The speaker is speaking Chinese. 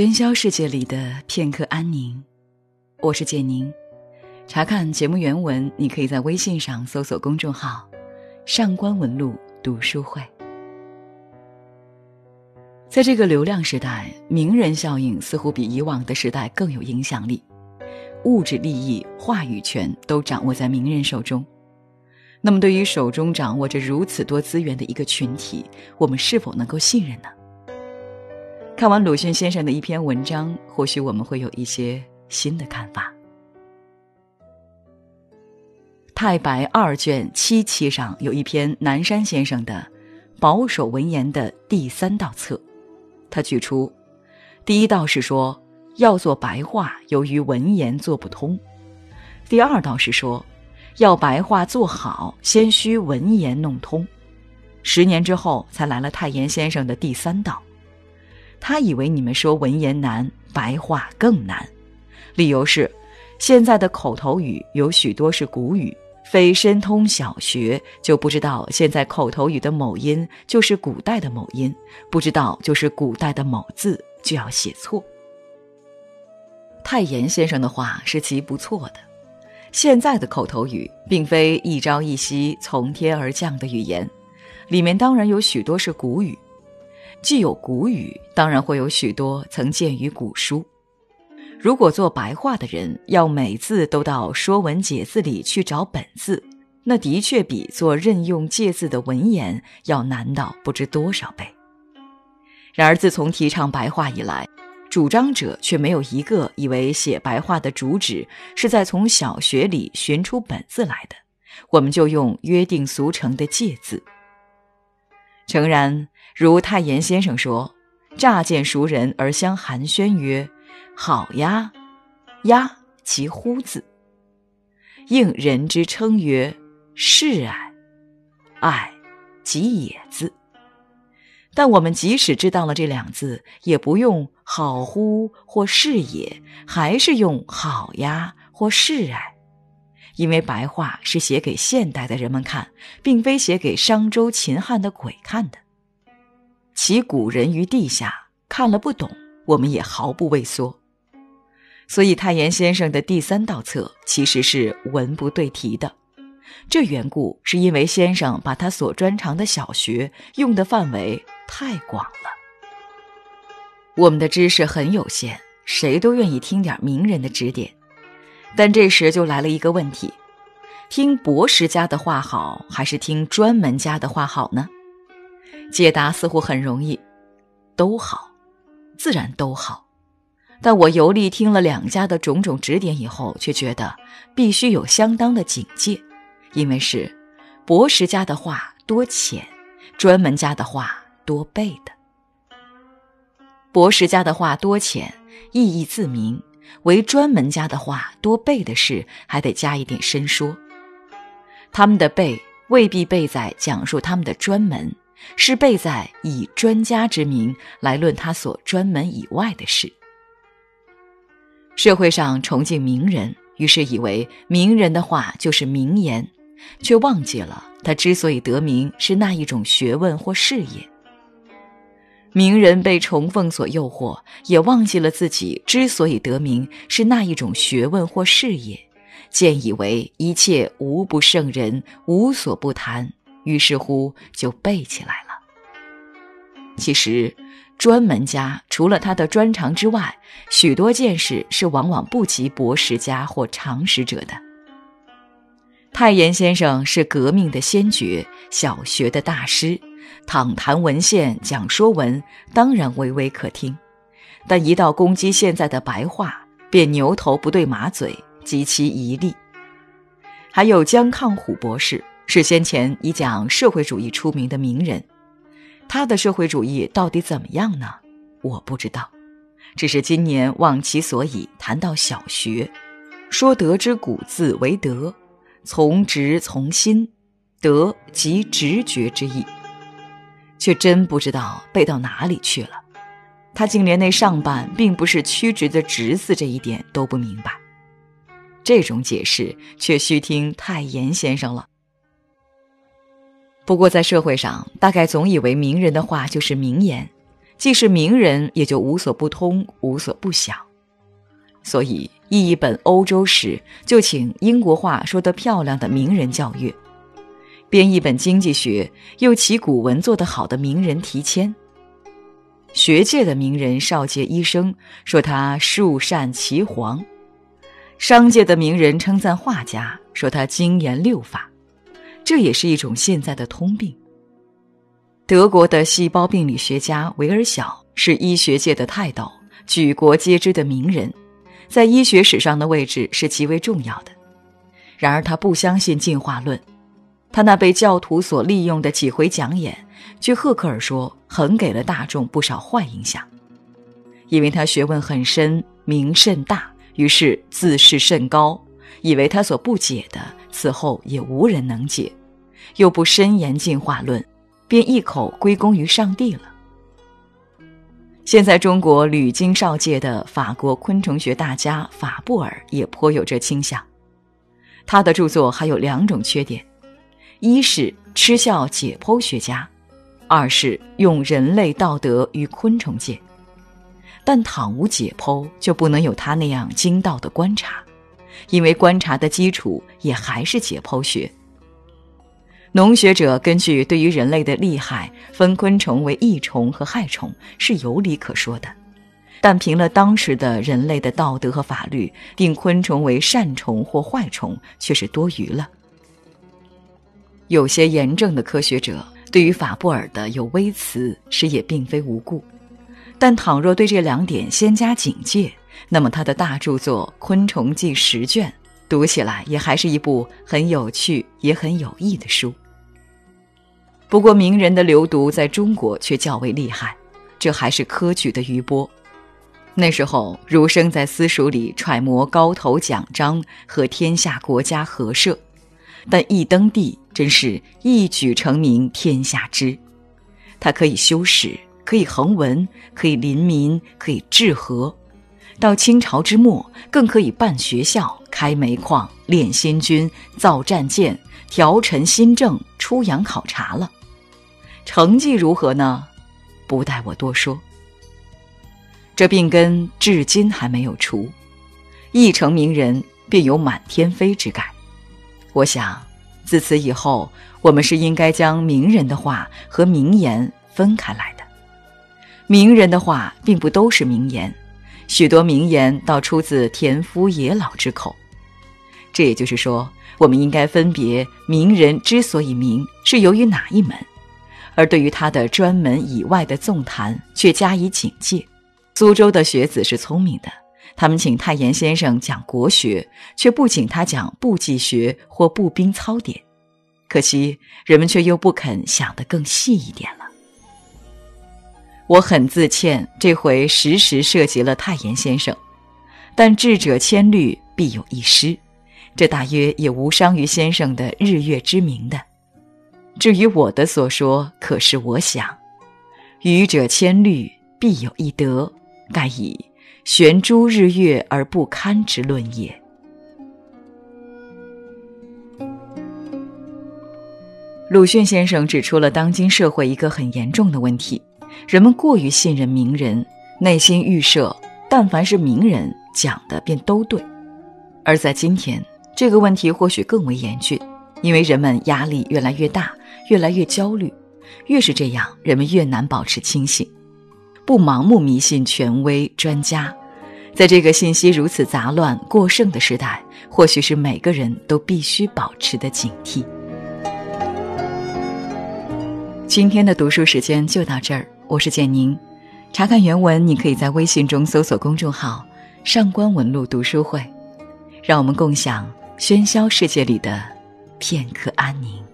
喧嚣世界里的片刻安宁，我是简宁。查看节目原文，你可以在微信上搜索公众号“上官文露读书会”。在这个流量时代，名人效应似乎比以往的时代更有影响力，物质利益、话语权都掌握在名人手中。那么，对于手中掌握着如此多资源的一个群体，我们是否能够信任呢？看完鲁迅先生的一篇文章，或许我们会有一些新的看法。太白二卷七期上有一篇南山先生的《保守文言》的第三道册，他举出第一道是说要做白话，由于文言做不通；第二道是说要白话做好，先需文言弄通。十年之后，才来了太炎先生的第三道。他以为你们说文言难，白话更难，理由是，现在的口头语有许多是古语，非深通小学就不知道现在口头语的某音就是古代的某音，不知道就是古代的某字就要写错。太炎先生的话是极不错的，现在的口头语并非一朝一夕从天而降的语言，里面当然有许多是古语。既有古语，当然会有许多曾见于古书。如果做白话的人要每字都到《说文解字》里去找本字，那的确比做任用借字的文言要难到不知多少倍。然而，自从提倡白话以来，主张者却没有一个以为写白话的主旨是在从小学里寻出本字来的，我们就用约定俗成的借字。诚然。如太炎先生说：“乍见熟人而相寒暄曰：‘好呀，呀其乎字。’应人之称曰：‘是爱，爱即也字。’但我们即使知道了这两字，也不用‘好乎’或‘是也’，还是用‘好呀’或‘是爱’，因为白话是写给现代的人们看，并非写给商周秦汉的鬼看的。”其古人于地下看了不懂，我们也毫不畏缩。所以太炎先生的第三道册其实是文不对题的。这缘故是因为先生把他所专长的小学用的范围太广了。我们的知识很有限，谁都愿意听点名人的指点，但这时就来了一个问题：听博识家的话好，还是听专门家的话好呢？解答似乎很容易，都好，自然都好。但我游历听了两家的种种指点以后，却觉得必须有相当的警戒，因为是博识家的话多浅，专门家的话多背的。博识家的话多浅，意义自明；为专门家的话多背的事，还得加一点深说。他们的背未必背在讲述他们的专门。是背在以专家之名来论他所专门以外的事。社会上崇敬名人，于是以为名人的话就是名言，却忘记了他之所以得名是那一种学问或事业。名人被崇奉所诱惑，也忘记了自己之所以得名是那一种学问或事业，见以为一切无不胜人，无所不谈。于是乎就背起来了。其实，专门家除了他的专长之外，许多见识是往往不及博识家或常识者的。太炎先生是革命的先觉，小学的大师，躺谈文献、讲说文，当然微微可听；但一到攻击现在的白话，便牛头不对马嘴，极其疑厉。还有姜抗虎博士。是先前以讲社会主义出名的名人，他的社会主义到底怎么样呢？我不知道，只是今年忘其所以谈到小学，说德之古字为德，从直从心，德即直觉之意，却真不知道背到哪里去了。他竟连那上半并不是曲直的直字这一点都不明白，这种解释却需听太炎先生了。不过，在社会上，大概总以为名人的话就是名言，既是名人，也就无所不通、无所不晓。所以，译一本欧洲史，就请英国话说得漂亮的名人教阅；编一本经济学，又起古文做得好的名人提签。学界的名人少杰医生说他术善其黄，商界的名人称赞画家说他精研六法，这也是一种现在的通病。德国的细胞病理学家维尔小是医学界的泰斗，举国皆知的名人，在医学史上的位置是极为重要的。然而他不相信进化论，他那被教徒所利用的几回讲演，据赫克尔说，很给了大众不少坏影响。因为他学问很深，名甚大，于是自视甚高，以为他所不解的，此后也无人能解，又不深研进化论。便一口归功于上帝了。现在中国屡经少界的法国昆虫学大家法布尔也颇有这倾向。他的著作还有两种缺点：一是嗤笑解剖学家，二是用人类道德与昆虫界。但倘无解剖，就不能有他那样精到的观察，因为观察的基础也还是解剖学。农学者根据对于人类的利害，分昆虫为益虫和害虫是有理可说的，但凭了当时的人类的道德和法律，定昆虫为善虫或坏虫却是多余了。有些严正的科学者对于法布尔的有微词是也并非无故，但倘若对这两点先加警戒，那么他的大著作《昆虫记》十卷。读起来也还是一部很有趣也很有益的书。不过名人的流毒在中国却较为厉害，这还是科举的余波。那时候儒生在私塾里揣摩高头奖章和天下国家和社，但一登第真是一举成名天下知。他可以修史，可以横文，可以临民，可以治河。到清朝之末，更可以办学校、开煤矿、练新军、造战舰、调陈新政、出洋考察了。成绩如何呢？不待我多说。这病根至今还没有除，一成名人便有满天飞之感。我想，自此以后，我们是应该将名人的话和名言分开来的。名人的话并不都是名言。许多名言倒出自田夫野老之口，这也就是说，我们应该分别名人之所以名是由于哪一门，而对于他的专门以外的纵谈却加以警戒。苏州的学子是聪明的，他们请太炎先生讲国学，却不请他讲步骑学或步兵操典，可惜人们却又不肯想得更细一点了。我很自歉，这回时时涉及了太炎先生，但智者千虑必有一失，这大约也无伤于先生的日月之明的。至于我的所说，可是我想，愚者千虑必有一得，盖以悬诸日月而不堪之论也。鲁迅先生指出了当今社会一个很严重的问题。人们过于信任名人，内心预设，但凡是名人讲的便都对。而在今天，这个问题或许更为严峻，因为人们压力越来越大，越来越焦虑。越是这样，人们越难保持清醒，不盲目迷信权威专家。在这个信息如此杂乱过剩的时代，或许是每个人都必须保持的警惕。今天的读书时间就到这儿。我是简宁，查看原文，你可以在微信中搜索公众号“上官文露读书会”，让我们共享喧嚣世界里的片刻安宁。